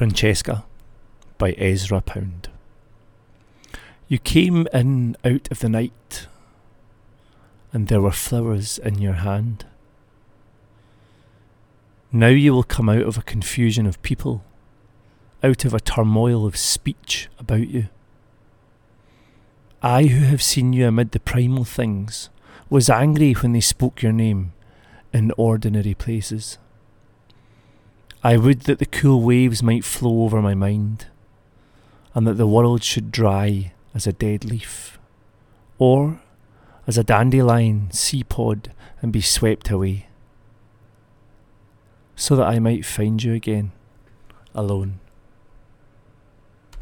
Francesca by Ezra Pound. You came in out of the night, and there were flowers in your hand. Now you will come out of a confusion of people, out of a turmoil of speech about you. I, who have seen you amid the primal things, was angry when they spoke your name in ordinary places. I would that the cool waves might flow over my mind, and that the world should dry as a dead leaf, or as a dandelion sea pod and be swept away, so that I might find you again, alone.